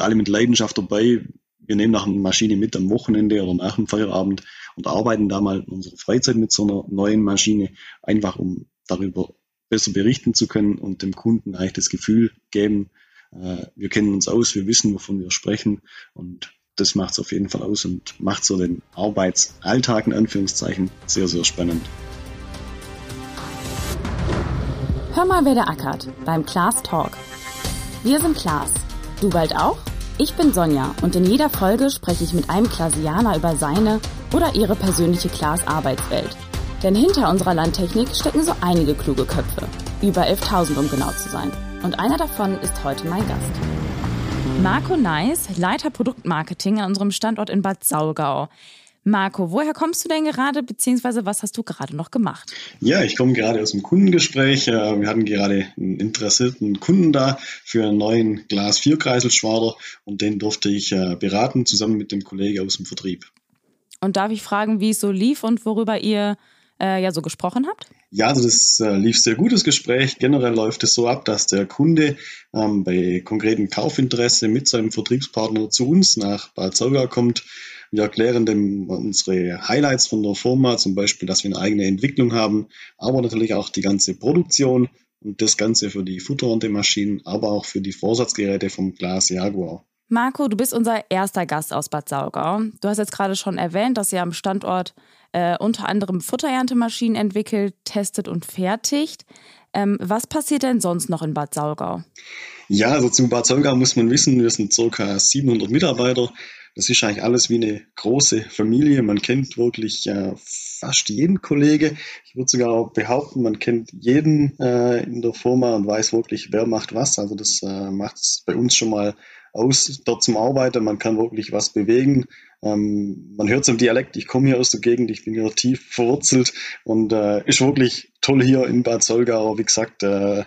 alle mit Leidenschaft dabei. Wir nehmen nach einer Maschine mit am Wochenende oder nach dem Feierabend und arbeiten da mal in unserer Freizeit mit so einer neuen Maschine, einfach um darüber besser berichten zu können und dem Kunden eigentlich das Gefühl geben, äh, wir kennen uns aus, wir wissen, wovon wir sprechen und das macht es auf jeden Fall aus und macht so den Arbeitsalltag in Anführungszeichen sehr, sehr spannend. Hör mal, wer der ackert beim Class Talk. Wir sind Klaas. Du bald auch? Ich bin Sonja und in jeder Folge spreche ich mit einem Klasianer über seine oder ihre persönliche Klaas Arbeitswelt. Denn hinter unserer Landtechnik stecken so einige kluge Köpfe. Über 11.000 um genau zu sein. Und einer davon ist heute mein Gast. Marco Neis, Leiter Produktmarketing an unserem Standort in Bad Saulgau. Marco, woher kommst du denn gerade, beziehungsweise was hast du gerade noch gemacht? Ja, ich komme gerade aus dem Kundengespräch. Äh, wir hatten gerade einen interessierten Kunden da für einen neuen Glas 4 Kreiselschwader und den durfte ich äh, beraten, zusammen mit dem Kollegen aus dem Vertrieb. Und darf ich fragen, wie es so lief und worüber ihr äh, ja so gesprochen habt? Ja, also das äh, lief sehr gut, das Gespräch. Generell läuft es so ab, dass der Kunde ähm, bei konkretem Kaufinteresse mit seinem Vertriebspartner zu uns nach Bad Saulgau kommt. Wir erklären dem unsere Highlights von der Firma, zum Beispiel, dass wir eine eigene Entwicklung haben, aber natürlich auch die ganze Produktion und das Ganze für die futterernte Maschinen, aber auch für die Vorsatzgeräte vom Glas Jaguar. Marco, du bist unser erster Gast aus Bad Saulgau. Du hast jetzt gerade schon erwähnt, dass ihr am Standort äh, unter anderem Futtererntemaschinen entwickelt, testet und fertigt. Ähm, was passiert denn sonst noch in Bad Saulgau? Ja, also zu Bad Saulgau muss man wissen, wir sind ca. 700 Mitarbeiter. Das ist eigentlich alles wie eine große Familie. Man kennt wirklich äh, fast jeden Kollege. Ich würde sogar behaupten, man kennt jeden äh, in der Firma und weiß wirklich, wer macht was. Also das äh, macht es bei uns schon mal aus dort zum Arbeiten. Man kann wirklich was bewegen. Ähm, man hört es im Dialekt, ich komme hier aus der Gegend, ich bin hier tief verwurzelt und äh, ist wirklich toll hier in Bad Solgau. Wie gesagt, äh,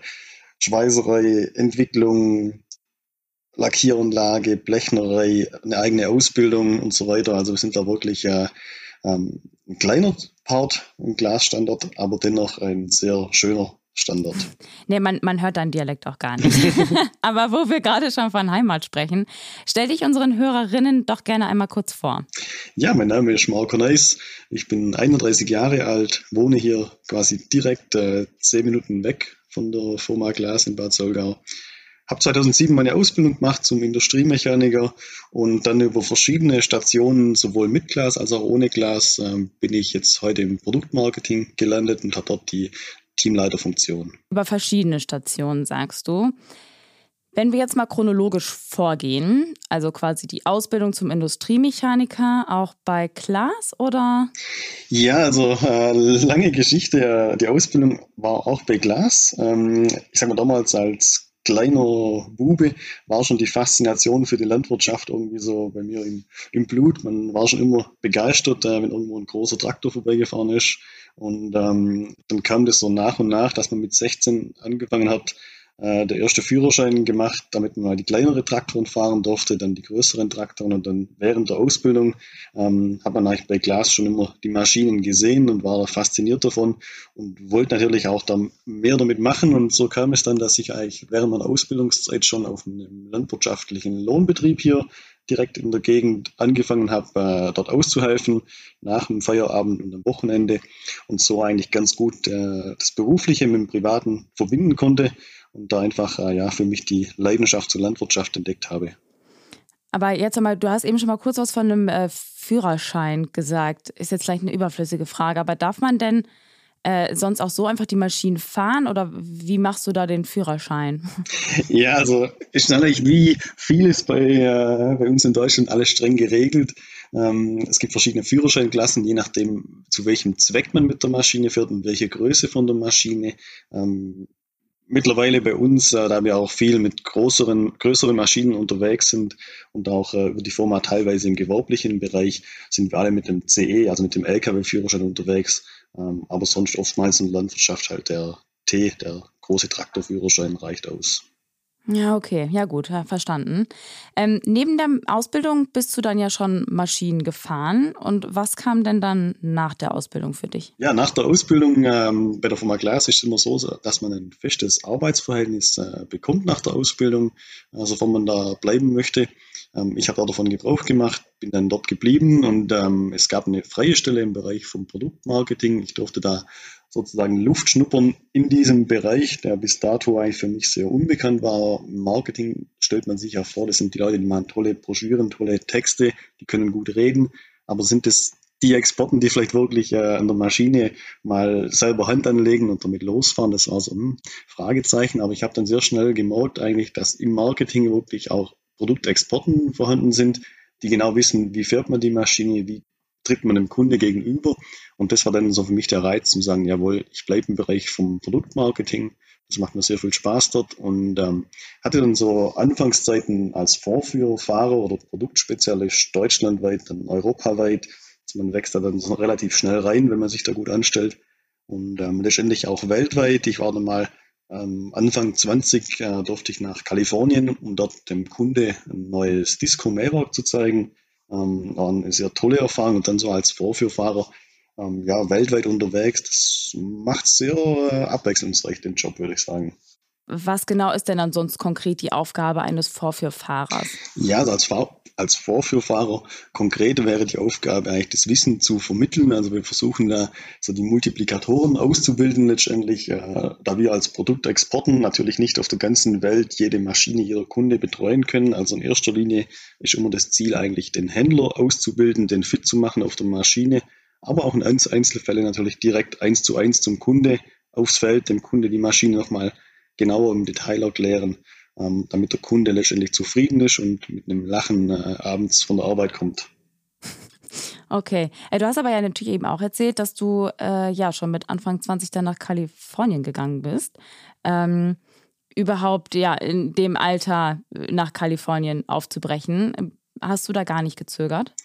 Schweißerei, Entwicklung, Lackieranlage, Blechnerei, eine eigene Ausbildung und so weiter. Also wir sind da wirklich äh, ähm, ein kleiner Part, ein Glasstandort, aber dennoch ein sehr schöner Standort. Nee, man, man hört deinen Dialekt auch gar nicht. Aber wo wir gerade schon von Heimat sprechen, stell dich unseren Hörerinnen doch gerne einmal kurz vor. Ja, mein Name ist Marco Neis. Ich bin 31 Jahre alt, wohne hier quasi direkt äh, zehn Minuten weg von der Firma Glas in Bad Solgau. Habe 2007 meine Ausbildung gemacht zum Industriemechaniker und dann über verschiedene Stationen, sowohl mit Glas als auch ohne Glas, äh, bin ich jetzt heute im Produktmarketing gelandet und habe dort die Teamleiterfunktion. Über verschiedene Stationen sagst du. Wenn wir jetzt mal chronologisch vorgehen, also quasi die Ausbildung zum Industriemechaniker, auch bei Klaas oder? Ja, also äh, lange Geschichte. Die Ausbildung war auch bei Glas. Ähm, ich sage mal damals als kleiner Bube war schon die Faszination für die Landwirtschaft irgendwie so bei mir im, im Blut. Man war schon immer begeistert, äh, wenn irgendwo ein großer Traktor vorbeigefahren ist. Und ähm, dann kam das so nach und nach, dass man mit 16 angefangen hat, äh, der erste Führerschein gemacht, damit man mal die kleineren Traktoren fahren durfte, dann die größeren Traktoren und dann während der Ausbildung ähm, hat man eigentlich bei Glas schon immer die Maschinen gesehen und war fasziniert davon und wollte natürlich auch da mehr damit machen und so kam es dann, dass ich eigentlich während meiner Ausbildungszeit schon auf einem landwirtschaftlichen Lohnbetrieb hier direkt in der Gegend angefangen habe, äh, dort auszuhelfen, nach dem Feierabend und am Wochenende und so eigentlich ganz gut äh, das Berufliche mit dem Privaten verbinden konnte und da einfach äh, ja, für mich die Leidenschaft zur Landwirtschaft entdeckt habe. Aber jetzt einmal, du hast eben schon mal kurz was von einem äh, Führerschein gesagt. Ist jetzt vielleicht eine überflüssige Frage, aber darf man denn äh, sonst auch so einfach die Maschinen fahren oder wie machst du da den Führerschein? Ja, also ist natürlich wie vieles bei, äh, bei uns in Deutschland alles streng geregelt. Ähm, es gibt verschiedene Führerscheinklassen, je nachdem, zu welchem Zweck man mit der Maschine fährt und welche Größe von der Maschine. Ähm, mittlerweile bei uns, äh, da wir auch viel mit größeren, größeren Maschinen unterwegs sind und auch äh, über die Firma teilweise im gewerblichen Bereich, sind wir alle mit dem CE, also mit dem LKW-Führerschein unterwegs. Ähm, aber sonst oftmals in der Landwirtschaft halt der T, der große Traktorführerschein reicht aus. Ja, okay, ja gut, ja, verstanden. Ähm, neben der Ausbildung bist du dann ja schon Maschinen gefahren. Und was kam denn dann nach der Ausbildung für dich? Ja, nach der Ausbildung ähm, bei der Firma Glas ist es immer so, dass man ein festes Arbeitsverhältnis äh, bekommt nach der Ausbildung, also wenn man da bleiben möchte. Ähm, ich habe davon Gebrauch gemacht, bin dann dort geblieben und ähm, es gab eine freie Stelle im Bereich vom Produktmarketing. Ich durfte da sozusagen Luft schnuppern in diesem Bereich, der bis dato eigentlich für mich sehr unbekannt war. Marketing stellt man sich ja vor, das sind die Leute, die machen tolle Broschüren, tolle Texte, die können gut reden, aber sind es die Experten, die vielleicht wirklich äh, an der Maschine mal selber Hand anlegen und damit losfahren, das war so ein Fragezeichen. Aber ich habe dann sehr schnell gemerkt, eigentlich, dass im Marketing wirklich auch Produktexporten vorhanden sind, die genau wissen, wie fährt man die Maschine, wie tritt man dem Kunde gegenüber. Und das war dann so für mich der Reiz, zu sagen, jawohl, ich bleibe im Bereich vom Produktmarketing. Das macht mir sehr viel Spaß dort und ähm, hatte dann so Anfangszeiten als Vorführfahrer oder Produktspezialist deutschlandweit, dann europaweit. Also man wächst da dann so relativ schnell rein, wenn man sich da gut anstellt. Und ähm, letztendlich auch weltweit. Ich war dann mal ähm, Anfang 20 äh, durfte ich nach Kalifornien, um dort dem Kunde ein neues Disco-Mailwerk zu zeigen. Ähm, war eine sehr tolle Erfahrung und dann so als Vorführfahrer ähm, ja, weltweit unterwegs. Das macht sehr äh, abwechslungsreich den Job, würde ich sagen. Was genau ist denn dann sonst konkret die Aufgabe eines Vorführfahrers? Ja, also als, als Vorführfahrer konkret wäre die Aufgabe eigentlich das Wissen zu vermitteln. Also wir versuchen da so die Multiplikatoren auszubilden letztendlich, äh, da wir als Produktexporten natürlich nicht auf der ganzen Welt jede Maschine, jeder Kunde betreuen können. Also in erster Linie ist immer das Ziel eigentlich den Händler auszubilden, den fit zu machen auf der Maschine, aber auch in Einzelfällen natürlich direkt eins zu eins zum Kunde aufs Feld, dem Kunde die Maschine nochmal genauer im Detail erklären, ähm, damit der Kunde letztendlich zufrieden ist und mit einem Lachen äh, abends von der Arbeit kommt. Okay. Äh, du hast aber ja natürlich eben auch erzählt, dass du äh, ja schon mit Anfang 20 dann nach Kalifornien gegangen bist. Ähm, überhaupt ja in dem Alter äh, nach Kalifornien aufzubrechen. Hast du da gar nicht gezögert?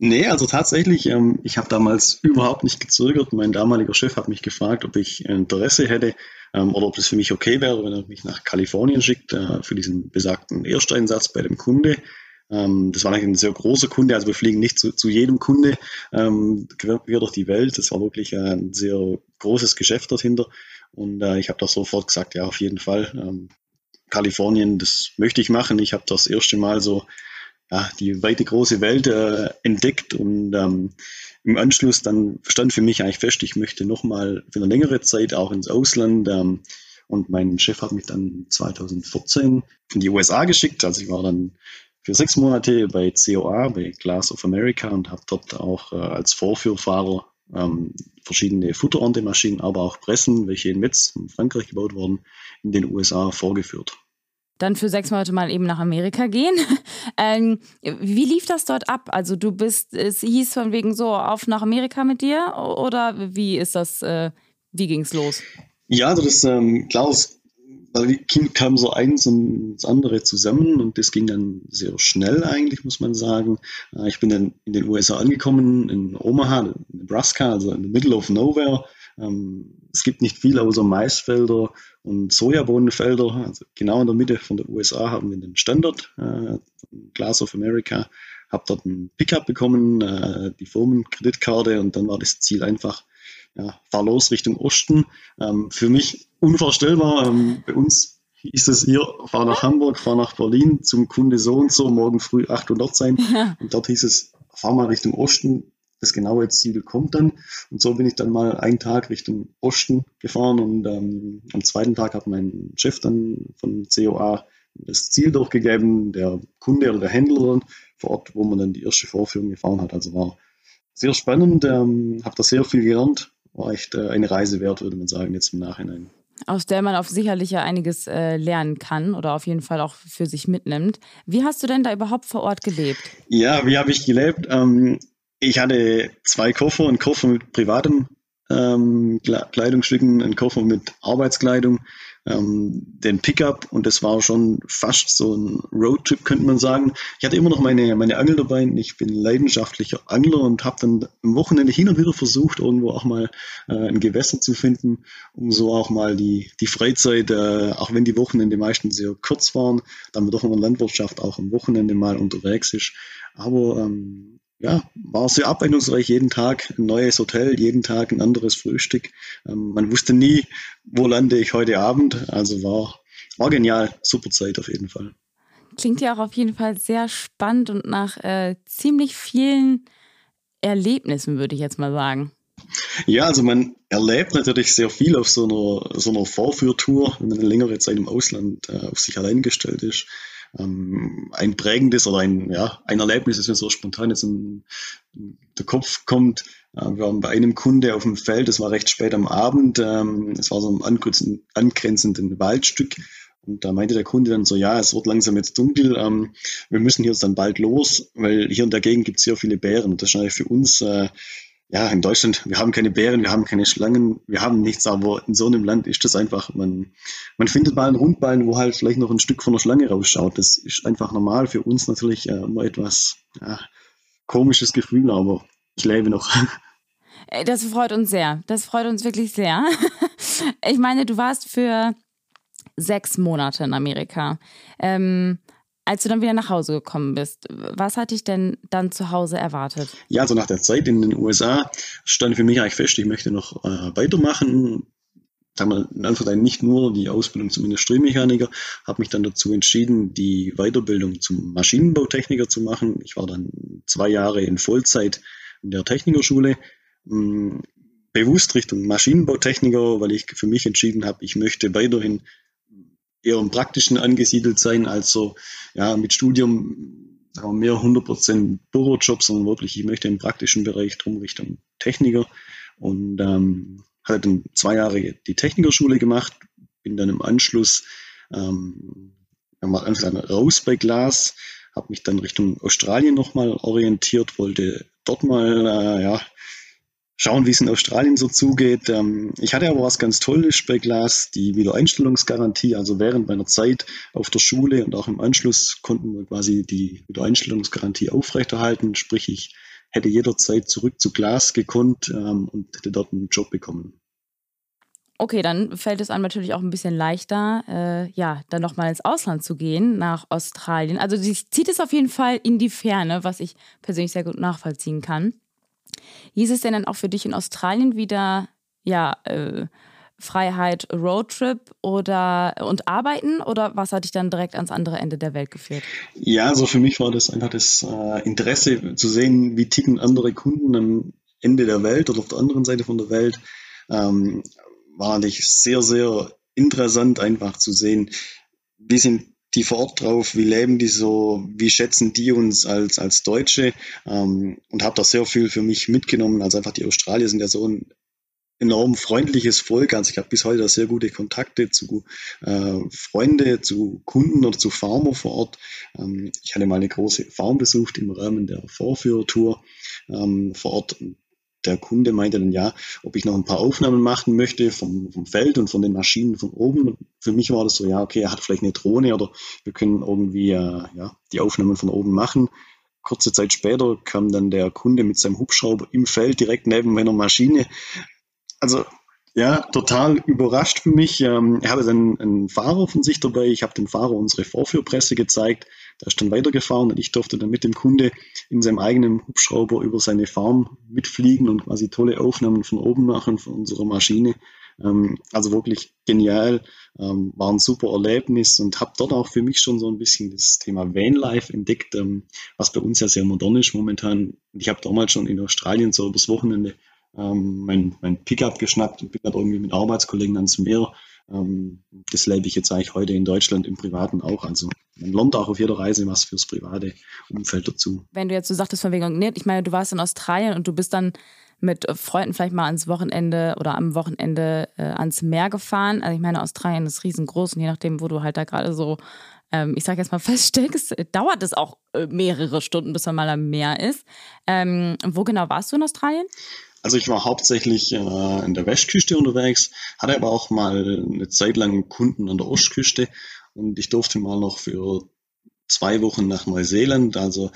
Nee, also tatsächlich, ähm, ich habe damals überhaupt nicht gezögert. Mein damaliger Chef hat mich gefragt, ob ich Interesse hätte ähm, oder ob es für mich okay wäre, wenn er mich nach Kalifornien schickt äh, für diesen besagten Ersteinsatz bei dem Kunde. Ähm, das war eigentlich ein sehr großer Kunde, also wir fliegen nicht zu, zu jedem Kunde ähm, quer, quer durch die Welt. Das war wirklich ein sehr großes Geschäft dort hinter. Und äh, ich habe da sofort gesagt, ja, auf jeden Fall. Ähm, Kalifornien, das möchte ich machen. Ich habe das erste Mal so ja, die weite große Welt äh, entdeckt und ähm, im Anschluss dann stand für mich eigentlich fest, ich möchte nochmal für eine längere Zeit auch ins Ausland. Ähm, und mein Chef hat mich dann 2014 in die USA geschickt. Also ich war dann für sechs Monate bei COA, bei Glass of America und habe dort auch äh, als Vorführfahrer ähm, verschiedene Futterernte-Maschinen, aber auch Pressen, welche in Metz in Frankreich gebaut wurden, in den USA vorgeführt dann für sechs Monate mal eben nach Amerika gehen. ähm, wie lief das dort ab? Also du bist, es hieß von wegen so auf nach Amerika mit dir oder wie ist das, äh, wie ging es los? Ja, also das, ähm, klar, das Kind kam so eins und das andere zusammen und das ging dann sehr schnell eigentlich, muss man sagen. Äh, ich bin dann in den USA angekommen, in Omaha, Nebraska, also in the middle of nowhere. Ähm, es gibt nicht viel außer Maisfelder und Sojabohnenfelder. Also genau in der Mitte von der USA haben wir den Standard, äh, Glass of America. Habe dort ein Pickup bekommen, äh, die Firmenkreditkarte und dann war das Ziel einfach, ja, fahr los Richtung Osten. Ähm, für mich unvorstellbar. Ähm, bei uns hieß es hier, fahr nach Hamburg, fahr nach Berlin zum Kunde so und so, morgen früh 8 Uhr dort sein. Ja. Und dort hieß es, fahr mal Richtung Osten, das genaue Ziel kommt dann. Und so bin ich dann mal einen Tag Richtung Osten gefahren und ähm, am zweiten Tag hat mein Chef dann von COA das Ziel durchgegeben, der Kunde oder der Händler vor Ort, wo man dann die erste Vorführung gefahren hat. Also war sehr spannend, ähm, habe da sehr viel gelernt, war echt äh, eine Reise wert, würde man sagen, jetzt im Nachhinein. Aus der man auf sicherlich ja einiges äh, lernen kann oder auf jeden Fall auch für sich mitnimmt. Wie hast du denn da überhaupt vor Ort gelebt? Ja, wie habe ich gelebt? Ähm, ich hatte zwei Koffer, einen Koffer mit privatem ähm, Kleidungsstücken, einen Koffer mit Arbeitskleidung. ähm, den Pickup und das war schon fast so ein Roadtrip, könnte man sagen. Ich hatte immer noch meine, meine Angel dabei. Ich bin leidenschaftlicher Angler und habe dann am Wochenende hin und wieder versucht, irgendwo auch mal äh, ein Gewässer zu finden, um so auch mal die, die Freizeit, äh, auch wenn die Wochenende meistens sehr kurz waren, dann doch in der Landwirtschaft auch am Wochenende mal unterwegs ist. Aber ähm, ja, war sehr abwechslungsreich. Jeden Tag ein neues Hotel, jeden Tag ein anderes Frühstück. Ähm, man wusste nie, wo lande ich heute Abend. Also war, war genial. Super Zeit auf jeden Fall. Klingt ja auch auf jeden Fall sehr spannend und nach äh, ziemlich vielen Erlebnissen, würde ich jetzt mal sagen. Ja, also man erlebt natürlich sehr viel auf so einer, so einer Vorführtour, wenn man eine längere Zeit im Ausland äh, auf sich allein gestellt ist ähm, ein prägendes oder ein, ja, ein Erlebnis, das mir so spontan jetzt in, in der Kopf kommt. Äh, wir waren bei einem Kunde auf dem Feld, das war recht spät am Abend, ähm, es war so ein angrenzenden, Waldstück. Und da meinte der Kunde dann so, ja, es wird langsam jetzt dunkel, ähm, wir müssen hier jetzt dann bald los, weil hier in der Gegend gibt es sehr viele Bären. Das ist natürlich für uns äh, ja, in Deutschland, wir haben keine Bären, wir haben keine Schlangen, wir haben nichts, aber in so einem Land ist das einfach, man, man findet mal einen Rundballen, wo halt vielleicht noch ein Stück von der Schlange rausschaut. Das ist einfach normal für uns natürlich äh, immer etwas ja, komisches Gefühl, aber ich lebe noch. Das freut uns sehr. Das freut uns wirklich sehr. Ich meine, du warst für sechs Monate in Amerika. Ähm, als du dann wieder nach Hause gekommen bist, was hat dich denn dann zu Hause erwartet? Ja, also nach der Zeit in den USA stand für mich eigentlich fest, ich möchte noch äh, weitermachen. In Anführungszeichen nicht nur die Ausbildung zum Industriemechaniker, habe mich dann dazu entschieden, die Weiterbildung zum Maschinenbautechniker zu machen. Ich war dann zwei Jahre in Vollzeit in der Technikerschule. Hm, bewusst Richtung Maschinenbautechniker, weil ich für mich entschieden habe, ich möchte weiterhin eher im Praktischen angesiedelt sein, als so ja, mit Studium sagen mehr 100% Bürojobs, sondern wirklich, ich möchte im praktischen Bereich drum Richtung Techniker. Und ähm, hatte dann zwei Jahre die Technikerschule gemacht, bin dann im Anschluss ähm, mal raus bei Glas, habe mich dann Richtung Australien nochmal orientiert, wollte dort mal äh, ja, schauen, wie es in Australien so zugeht. Ähm, ich hatte aber was ganz Tolles bei Glas, die Wiedereinstellungsgarantie. Also während meiner Zeit auf der Schule und auch im Anschluss konnten wir quasi die Wiedereinstellungsgarantie aufrechterhalten. Sprich, ich hätte jederzeit zurück zu Glas gekonnt ähm, und hätte dort einen Job bekommen. Okay, dann fällt es einem natürlich auch ein bisschen leichter, äh, ja, dann nochmal ins Ausland zu gehen, nach Australien. Also sie zieht es auf jeden Fall in die Ferne, was ich persönlich sehr gut nachvollziehen kann. Hieß es denn dann auch für dich in Australien wieder, ja, äh, Freiheit, Roadtrip oder und Arbeiten oder was hat dich dann direkt ans andere Ende der Welt geführt? Ja, also für mich war das einfach das äh, Interesse zu sehen, wie ticken andere Kunden am Ende der Welt oder auf der anderen Seite von der Welt. Ähm, war natürlich sehr, sehr interessant einfach zu sehen, wie sind die vor Ort drauf, wie leben die so, wie schätzen die uns als, als Deutsche ähm, und habe da sehr viel für mich mitgenommen. Also einfach die Australier sind ja so ein enorm freundliches Volk. Also ich habe bis heute sehr gute Kontakte zu äh, Freunde, zu Kunden oder zu Farmer vor Ort. Ähm, ich hatte mal eine große Farm besucht im Rahmen der Vorführtour ähm, vor Ort der Kunde meinte dann ja, ob ich noch ein paar Aufnahmen machen möchte vom, vom Feld und von den Maschinen von oben. Für mich war das so, ja, okay, er hat vielleicht eine Drohne oder wir können irgendwie äh, ja, die Aufnahmen von oben machen. Kurze Zeit später kam dann der Kunde mit seinem Hubschrauber im Feld direkt neben meiner Maschine. Also ja, total überrascht für mich. Ähm, er hatte dann einen Fahrer von sich dabei. Ich habe dem Fahrer unsere Vorführpresse gezeigt. Der ist dann weitergefahren und ich durfte dann mit dem Kunde in seinem eigenen Hubschrauber über seine Farm mitfliegen und quasi tolle Aufnahmen von oben machen von unserer Maschine. Ähm, also wirklich genial, ähm, war ein super Erlebnis und habe dort auch für mich schon so ein bisschen das Thema Vanlife entdeckt, ähm, was bei uns ja sehr modern ist momentan. Ich habe damals schon in Australien so übers Wochenende ähm, mein, mein Pickup geschnappt und bin dann irgendwie mit Arbeitskollegen ans Meer. Ähm, das lebe ich jetzt eigentlich heute in Deutschland im Privaten auch. Also man lernt auch auf jeder Reise was fürs private Umfeld dazu. Wenn du jetzt so sagtest von wegen, ich meine, du warst in Australien und du bist dann mit Freunden vielleicht mal ans Wochenende oder am Wochenende äh, ans Meer gefahren. Also ich meine, Australien ist riesengroß und je nachdem, wo du halt da gerade so, ähm, ich sage jetzt mal, feststeckst, dauert es auch äh, mehrere Stunden, bis man mal am Meer ist. Ähm, wo genau warst du in Australien? Also ich war hauptsächlich äh, in der Westküste unterwegs, hatte aber auch mal eine Zeit lang Kunden an der Ostküste und ich durfte mal noch für zwei Wochen nach Neuseeland. Also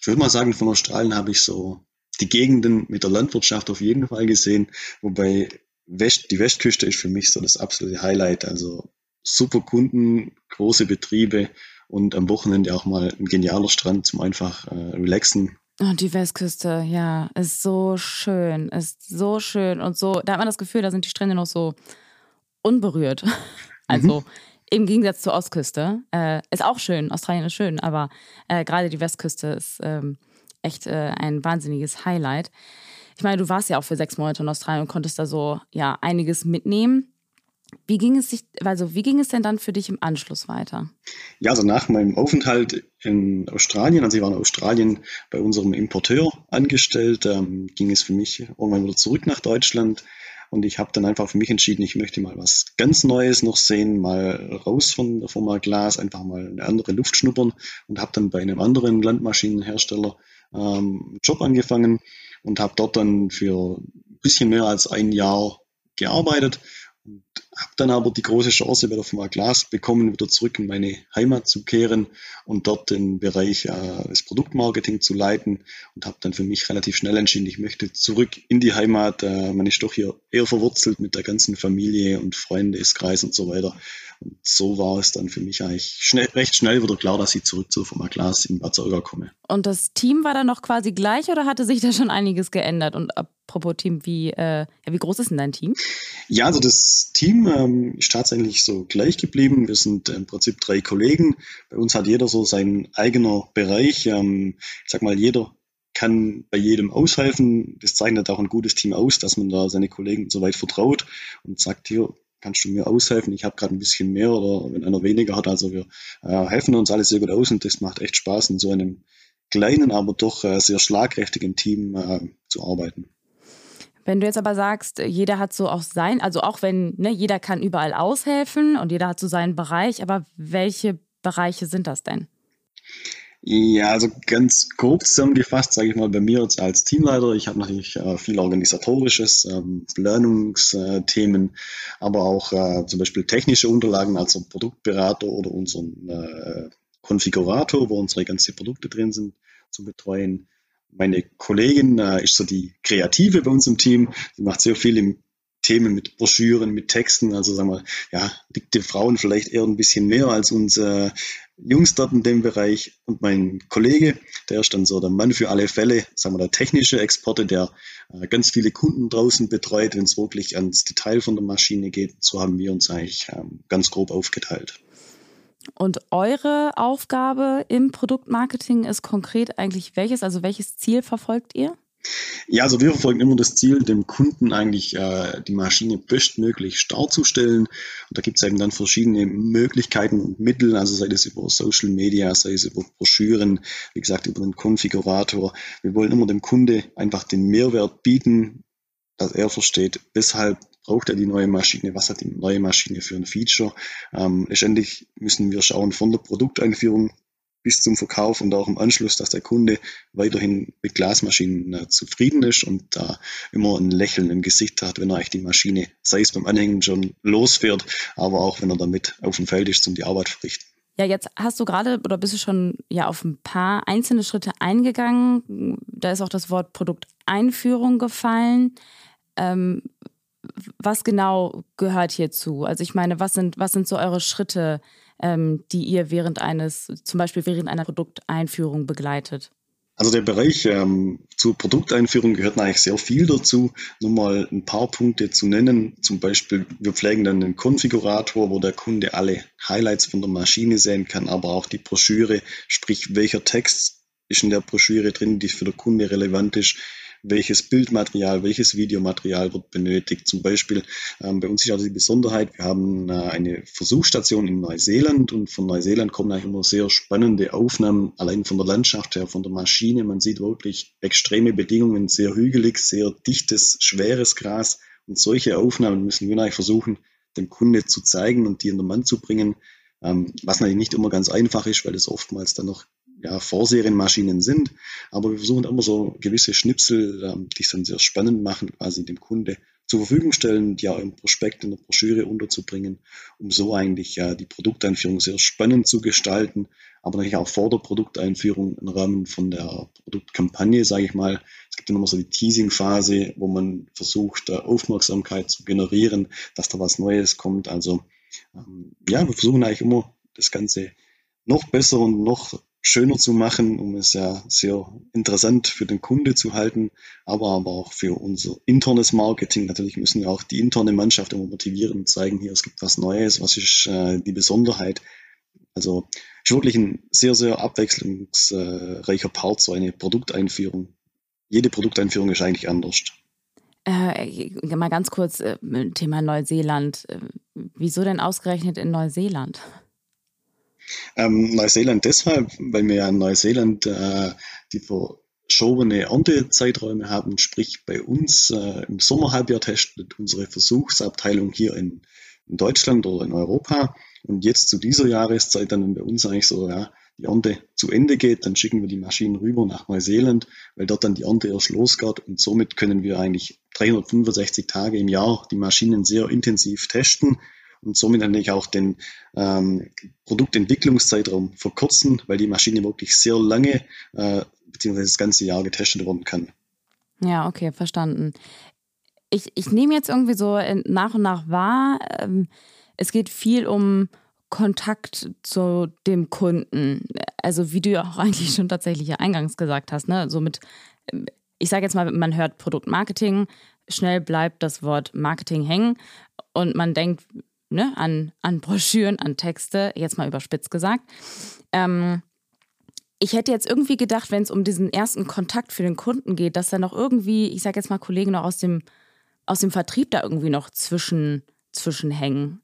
ich würde mal sagen, von Australien habe ich so die Gegenden mit der Landwirtschaft auf jeden Fall gesehen, wobei West, die Westküste ist für mich so das absolute Highlight. Also super Kunden, große Betriebe und am Wochenende auch mal ein genialer Strand zum einfach äh, relaxen. Oh, die Westküste, ja, ist so schön, ist so schön und so, da hat man das Gefühl, da sind die Strände noch so unberührt. Also mhm. im Gegensatz zur Ostküste. Äh, ist auch schön, Australien ist schön, aber äh, gerade die Westküste ist ähm, echt äh, ein wahnsinniges Highlight. Ich meine, du warst ja auch für sechs Monate in Australien und konntest da so ja einiges mitnehmen. Wie ging es sich, also wie ging es denn dann für dich im Anschluss weiter? Ja, also nach meinem Aufenthalt in Australien, also ich war in Australien bei unserem Importeur angestellt, ähm, ging es für mich irgendwann wieder zurück nach Deutschland und ich habe dann einfach für mich entschieden, ich möchte mal was ganz Neues noch sehen, mal raus von der Firma Glas, einfach mal eine andere Luft schnuppern und habe dann bei einem anderen Landmaschinenhersteller ähm, Job angefangen und habe dort dann für ein bisschen mehr als ein Jahr gearbeitet und habe dann aber die große Chance bei der Firma Glas bekommen, wieder zurück in meine Heimat zu kehren und dort den Bereich äh, des Produktmarketing zu leiten und habe dann für mich relativ schnell entschieden, ich möchte zurück in die Heimat. Äh, man ist doch hier eher verwurzelt mit der ganzen Familie und Freundeskreis und so weiter. Und so war es dann für mich eigentlich schnell, recht schnell wieder klar, dass ich zurück zur Firma Glas in Bad Sauger komme. Und das Team war dann noch quasi gleich oder hatte sich da schon einiges geändert? Und apropos Team, wie, äh, wie groß ist denn dein Team? Ja, also das Team ähm, ist tatsächlich so gleich geblieben. Wir sind im Prinzip drei Kollegen. Bei uns hat jeder so seinen eigenen Bereich. Ähm, ich sag mal, jeder kann bei jedem aushelfen. Das zeichnet auch ein gutes Team aus, dass man da seine Kollegen so weit vertraut und sagt, hier, kannst du mir aushelfen? Ich habe gerade ein bisschen mehr oder wenn einer weniger hat. Also wir äh, helfen uns alles sehr gut aus und das macht echt Spaß, in so einem kleinen, aber doch äh, sehr schlagkräftigen Team äh, zu arbeiten. Wenn du jetzt aber sagst, jeder hat so auch sein, also auch wenn ne, jeder kann überall aushelfen und jeder hat so seinen Bereich, aber welche Bereiche sind das denn? Ja, also ganz grob zusammengefasst, sage ich mal, bei mir jetzt als Teamleiter, ich habe natürlich äh, viel organisatorisches, ähm, Planungsthemen, aber auch äh, zum Beispiel technische Unterlagen, also Produktberater oder unseren äh, Konfigurator, wo unsere ganzen Produkte drin sind, zu betreuen. Meine Kollegin äh, ist so die Kreative bei uns im Team, die macht sehr viel im Themen mit Broschüren, mit Texten. Also sagen wir, ja, liegt den Frauen vielleicht eher ein bisschen mehr als uns äh, Jungs dort in dem Bereich. Und mein Kollege, der ist dann so der Mann für alle Fälle, sagen wir, der technische Exporte, der äh, ganz viele Kunden draußen betreut, wenn es wirklich ans Detail von der Maschine geht. So haben wir uns eigentlich ähm, ganz grob aufgeteilt. Und eure Aufgabe im Produktmarketing ist konkret eigentlich welches? Also welches Ziel verfolgt ihr? Ja, also wir verfolgen immer das Ziel, dem Kunden eigentlich äh, die Maschine bestmöglich darzustellen. Und da gibt es eben dann verschiedene Möglichkeiten und Mittel, also sei es über Social Media, sei es über Broschüren, wie gesagt, über den Konfigurator. Wir wollen immer dem Kunde einfach den Mehrwert bieten, dass er versteht, weshalb braucht er die neue Maschine, was hat die neue Maschine für ein Feature. Ähm, letztendlich müssen wir schauen von der Produkteinführung bis zum Verkauf und auch im Anschluss, dass der Kunde weiterhin mit Glasmaschinen äh, zufrieden ist und da immer ein Lächeln im Gesicht hat, wenn er eigentlich die Maschine, sei es beim Anhängen schon losfährt, aber auch wenn er damit auf dem Feld ist, um die Arbeit zu verrichten. Ja, jetzt hast du gerade oder bist du schon ja auf ein paar einzelne Schritte eingegangen. Da ist auch das Wort Produkteinführung gefallen. Ähm, was genau gehört hierzu? Also ich meine, was sind, was sind so eure Schritte, ähm, die ihr während eines, zum Beispiel während einer Produkteinführung begleitet? Also der Bereich ähm, zur Produkteinführung gehört eigentlich sehr viel dazu. Nur mal ein paar Punkte zu nennen. Zum Beispiel, wir pflegen dann einen Konfigurator, wo der Kunde alle Highlights von der Maschine sehen kann, aber auch die Broschüre, sprich welcher Text ist in der Broschüre drin, die für den Kunde relevant ist welches Bildmaterial, welches Videomaterial wird benötigt. Zum Beispiel ähm, bei uns ist auch die Besonderheit, wir haben äh, eine Versuchsstation in Neuseeland und von Neuseeland kommen eigentlich immer sehr spannende Aufnahmen, allein von der Landschaft her, von der Maschine. Man sieht wirklich extreme Bedingungen, sehr hügelig, sehr dichtes, schweres Gras und solche Aufnahmen müssen wir eigentlich versuchen, dem Kunde zu zeigen und die in der Mann zu bringen, ähm, was natürlich nicht immer ganz einfach ist, weil es oftmals dann noch ja, Vorserienmaschinen sind. Aber wir versuchen immer so gewisse Schnipsel, ähm, die es dann sehr spannend machen, quasi dem Kunde zur Verfügung stellen, die auch im Prospekt, in der Broschüre unterzubringen, um so eigentlich ja die Produkteinführung sehr spannend zu gestalten, aber natürlich auch vor der Produkteinführung im Rahmen von der Produktkampagne, sage ich mal. Es gibt dann immer so die Teasing-Phase, wo man versucht, Aufmerksamkeit zu generieren, dass da was Neues kommt. Also ähm, ja, wir versuchen eigentlich immer das Ganze noch besser und noch schöner zu machen, um es ja sehr interessant für den Kunde zu halten, aber, aber auch für unser internes Marketing. Natürlich müssen wir auch die interne Mannschaft immer motivieren und zeigen, hier, es gibt was Neues, was ist äh, die Besonderheit. Also ist wirklich ein sehr, sehr abwechslungsreicher Part, so eine Produkteinführung. Jede Produkteinführung ist eigentlich anders. Äh, mal ganz kurz, äh, Thema Neuseeland. Äh, wieso denn ausgerechnet in Neuseeland? Ähm, Neuseeland deshalb, weil wir ja in Neuseeland äh, die verschobene Erntezeiträume haben, sprich bei uns äh, im Sommerhalbjahr testet unsere Versuchsabteilung hier in, in, Deutschland oder in Europa. Und jetzt zu dieser Jahreszeit dann, wenn bei uns eigentlich so ja, die Ernte zu Ende geht, dann schicken wir die Maschinen rüber nach Neuseeland, weil dort dann die Ernte erst losgeht. Und somit können wir eigentlich 365 Tage im Jahr die Maschinen sehr intensiv testen und somit natürlich auch den ähm, Produktentwicklungszeitraum verkürzen, weil die Maschine wirklich sehr lange äh, beziehungsweise das ganze Jahr getestet werden kann. Ja, okay, verstanden. Ich, ich nehme jetzt irgendwie so nach und nach wahr, ähm, es geht viel um Kontakt zu dem Kunden. Also wie du ja auch eigentlich schon tatsächlich eingangs gesagt hast, ne? So mit, ich sage jetzt mal, man hört Produktmarketing, schnell bleibt das Wort Marketing hängen und man denkt, ne, an, an Broschüren, an Texte, jetzt mal überspitzt gesagt. Ähm, ich hätte jetzt irgendwie gedacht, wenn es um diesen ersten Kontakt für den Kunden geht, dass da noch irgendwie, ich sage jetzt mal Kollegen noch aus dem, aus dem Vertrieb da irgendwie noch zwischen, zwischenhängen.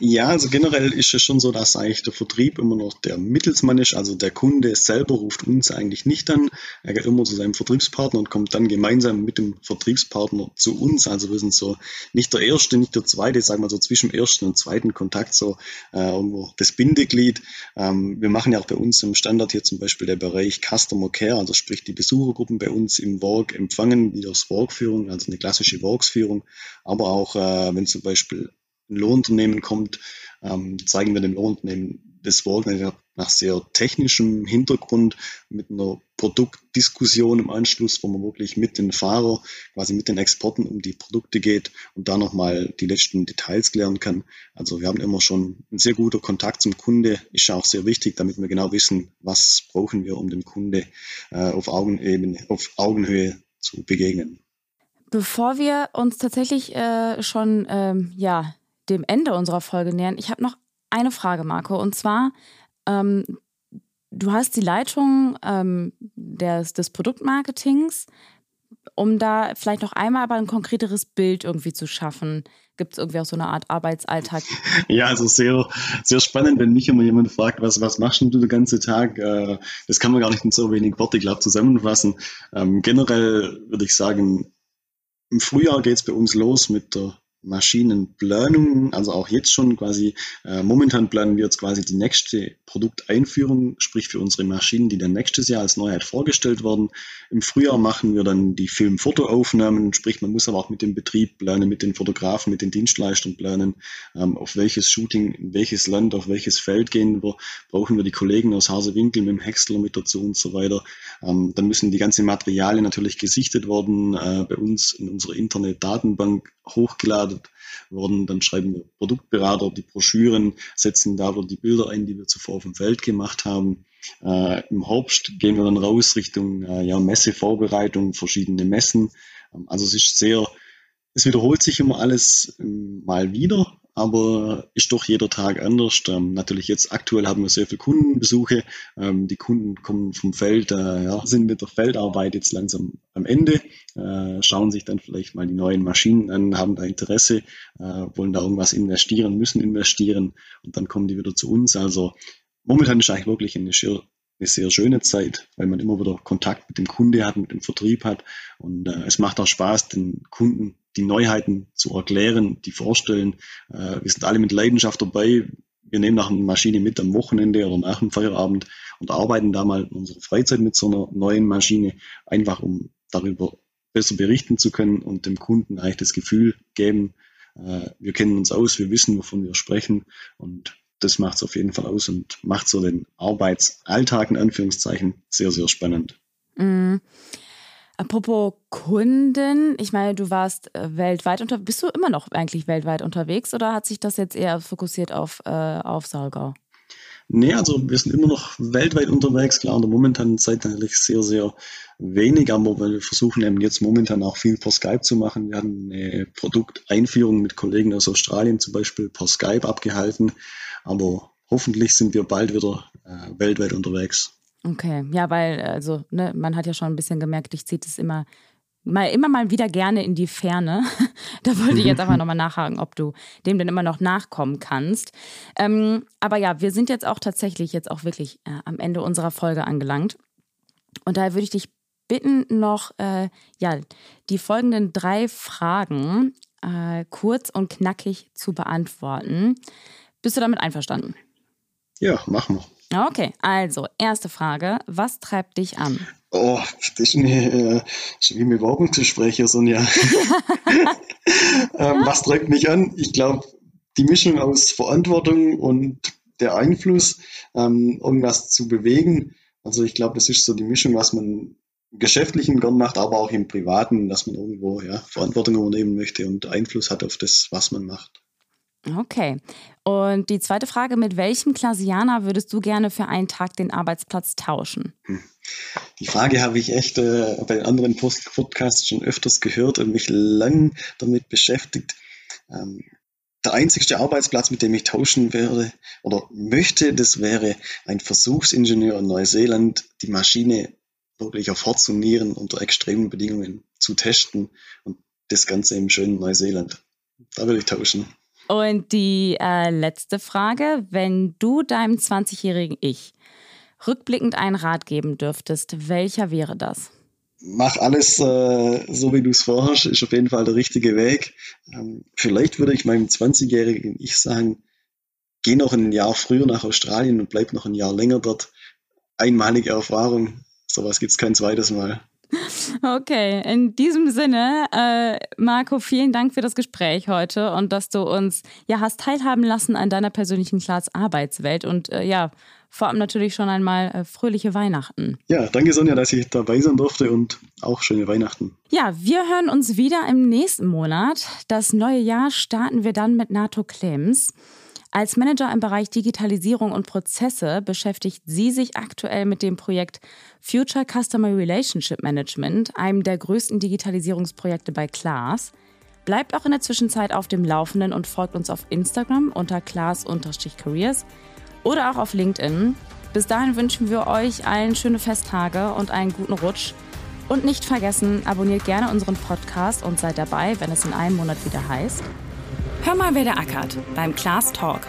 Ja, also generell ist es schon so, dass eigentlich der Vertrieb immer noch der Mittelsmann ist. Also der Kunde selber ruft uns eigentlich nicht an. Er geht immer zu seinem Vertriebspartner und kommt dann gemeinsam mit dem Vertriebspartner zu uns. Also wir sind so nicht der erste, nicht der zweite, sagen wir so zwischen ersten und zweiten Kontakt so äh, irgendwo das Bindeglied. Ähm, wir machen ja auch bei uns im Standard hier zum Beispiel der Bereich Customer Care, also sprich die Besuchergruppen bei uns im Work empfangen, wie das Workführung, also eine klassische Worksführung. Aber auch äh, wenn zum Beispiel Lohnunternehmen kommt, ähm, zeigen wir dem Lohnunternehmen das Work nach sehr technischem Hintergrund mit einer Produktdiskussion im Anschluss, wo man wirklich mit den Fahrer, quasi mit den Exporten um die Produkte geht und da nochmal die letzten Details klären kann. Also wir haben immer schon ein sehr guter Kontakt zum Kunde, ist ja auch sehr wichtig, damit wir genau wissen, was brauchen wir, um dem Kunde äh, auf, Augenebene, auf Augenhöhe zu begegnen. Bevor wir uns tatsächlich äh, schon ähm, ja, dem Ende unserer Folge nähern, ich habe noch eine Frage, Marco. Und zwar, ähm, du hast die Leitung ähm, des, des Produktmarketings, um da vielleicht noch einmal aber ein konkreteres Bild irgendwie zu schaffen. Gibt es irgendwie auch so eine Art Arbeitsalltag? Ja, also sehr, sehr spannend, wenn mich immer jemand fragt, was, was machst du den ganzen Tag? Äh, das kann man gar nicht in so wenig Worte, glaube zusammenfassen. Ähm, generell würde ich sagen, im Frühjahr geht es bei uns los mit der Maschinenplanung, also auch jetzt schon quasi, äh, momentan planen wir jetzt quasi die nächste Produkteinführung, sprich für unsere Maschinen, die dann nächstes Jahr als Neuheit vorgestellt werden. Im Frühjahr machen wir dann die Film-Fotoaufnahmen, sprich man muss aber auch mit dem Betrieb planen, mit den Fotografen, mit den Dienstleistern planen, ähm, auf welches Shooting, in welches Land, auf welches Feld gehen wir, brauchen wir die Kollegen aus Hasewinkel mit dem Häcksler mit dazu und so weiter. Ähm, dann müssen die ganzen Materialien natürlich gesichtet werden, äh, bei uns in unserer Internet-Datenbank hochgeladen worden. Dann schreiben wir Produktberater die Broschüren, setzen da die Bilder ein, die wir zuvor auf dem Feld gemacht haben. Äh, Im Herbst gehen wir dann raus Richtung äh, ja, Messevorbereitung, verschiedene Messen. Ähm, also es ist sehr, es wiederholt sich immer alles ähm, mal wieder, aber ist doch jeder Tag anders. Ähm, natürlich jetzt aktuell haben wir sehr viele Kundenbesuche. Ähm, die Kunden kommen vom Feld, äh, ja, sind mit der Feldarbeit jetzt langsam am Ende, äh, schauen sich dann vielleicht mal die neuen Maschinen an, haben da Interesse, äh, wollen da irgendwas investieren, müssen investieren und dann kommen die wieder zu uns. Also momentan ist eigentlich wirklich eine sehr, eine sehr schöne Zeit, weil man immer wieder Kontakt mit dem Kunde hat, mit dem Vertrieb hat und äh, es macht auch Spaß, den Kunden die Neuheiten zu erklären, die vorstellen. Äh, wir sind alle mit Leidenschaft dabei. wir nehmen nach einer Maschine mit am Wochenende oder nach dem Feierabend und arbeiten da mal in unserer Freizeit mit so einer neuen Maschine, einfach um darüber besser berichten zu können und dem Kunden eigentlich das Gefühl geben, äh, wir kennen uns aus, wir wissen, wovon wir sprechen und das macht es auf jeden Fall aus und macht so den Arbeitsalltag in Anführungszeichen sehr, sehr spannend. Mm. Apropos Kunden, ich meine, du warst äh, weltweit unterwegs. Bist du immer noch eigentlich weltweit unterwegs oder hat sich das jetzt eher fokussiert auf, äh, auf Saargau? Nee, also wir sind immer noch weltweit unterwegs, klar, in der momentanen Zeit natürlich sehr, sehr wenig, aber wir versuchen eben jetzt momentan auch viel per Skype zu machen. Wir haben eine Produkteinführung mit Kollegen aus Australien zum Beispiel per Skype abgehalten, aber hoffentlich sind wir bald wieder äh, weltweit unterwegs. Okay, ja, weil, also, ne, man hat ja schon ein bisschen gemerkt, ich ziehe das immer mal immer mal wieder gerne in die Ferne. da wollte ich jetzt einfach nochmal nachhaken, ob du dem denn immer noch nachkommen kannst. Ähm, aber ja, wir sind jetzt auch tatsächlich jetzt auch wirklich äh, am Ende unserer Folge angelangt. Und daher würde ich dich bitten, noch äh, ja, die folgenden drei Fragen äh, kurz und knackig zu beantworten. Bist du damit einverstanden? Ja, machen wir. Okay, also erste Frage. Was treibt dich an? Oh, das ist eine, äh, wie mit Werbung zu sprechen, Sonja. ähm, was treibt mich an? Ich glaube, die Mischung aus Verantwortung und der Einfluss, ähm, irgendwas zu bewegen. Also ich glaube, das ist so die Mischung, was man im Geschäftlichen gern macht, aber auch im Privaten, dass man irgendwo ja, Verantwortung übernehmen möchte und Einfluss hat auf das, was man macht. Okay. Und die zweite Frage, mit welchem Klasianer würdest du gerne für einen Tag den Arbeitsplatz tauschen? Hm. Die Frage habe ich echt äh, bei anderen Podcasts schon öfters gehört und mich lang damit beschäftigt. Ähm, der einzigste Arbeitsplatz, mit dem ich tauschen werde oder möchte, das wäre ein Versuchsingenieur in Neuseeland, die Maschine wirklich auf Herz Nieren unter extremen Bedingungen zu testen und das Ganze im schönen Neuseeland. Da würde ich tauschen. Und die äh, letzte Frage, wenn du deinem 20-jährigen Ich rückblickend einen Rat geben dürftest, welcher wäre das? Mach alles äh, so, wie du es vorhast, ist auf jeden Fall der richtige Weg. Ähm, vielleicht würde ich meinem 20-jährigen Ich sagen, geh noch ein Jahr früher nach Australien und bleib noch ein Jahr länger dort. Einmalige Erfahrung, sowas gibt es kein zweites Mal. Okay, in diesem Sinne, äh, Marco, vielen Dank für das Gespräch heute und dass du uns ja hast teilhaben lassen an deiner persönlichen Class-Arbeitswelt und äh, ja, vor allem natürlich schon einmal äh, fröhliche Weihnachten. Ja, danke Sonja, dass ich dabei sein durfte und auch schöne Weihnachten. Ja, wir hören uns wieder im nächsten Monat. Das neue Jahr starten wir dann mit NATO Claims. Als Manager im Bereich Digitalisierung und Prozesse beschäftigt sie sich aktuell mit dem Projekt Future Customer Relationship Management, einem der größten Digitalisierungsprojekte bei Class. Bleibt auch in der Zwischenzeit auf dem Laufenden und folgt uns auf Instagram unter class-careers oder auch auf LinkedIn. Bis dahin wünschen wir euch allen schöne Festtage und einen guten Rutsch. Und nicht vergessen, abonniert gerne unseren Podcast und seid dabei, wenn es in einem Monat wieder heißt. Hör mal, wer der ackert beim Class Talk.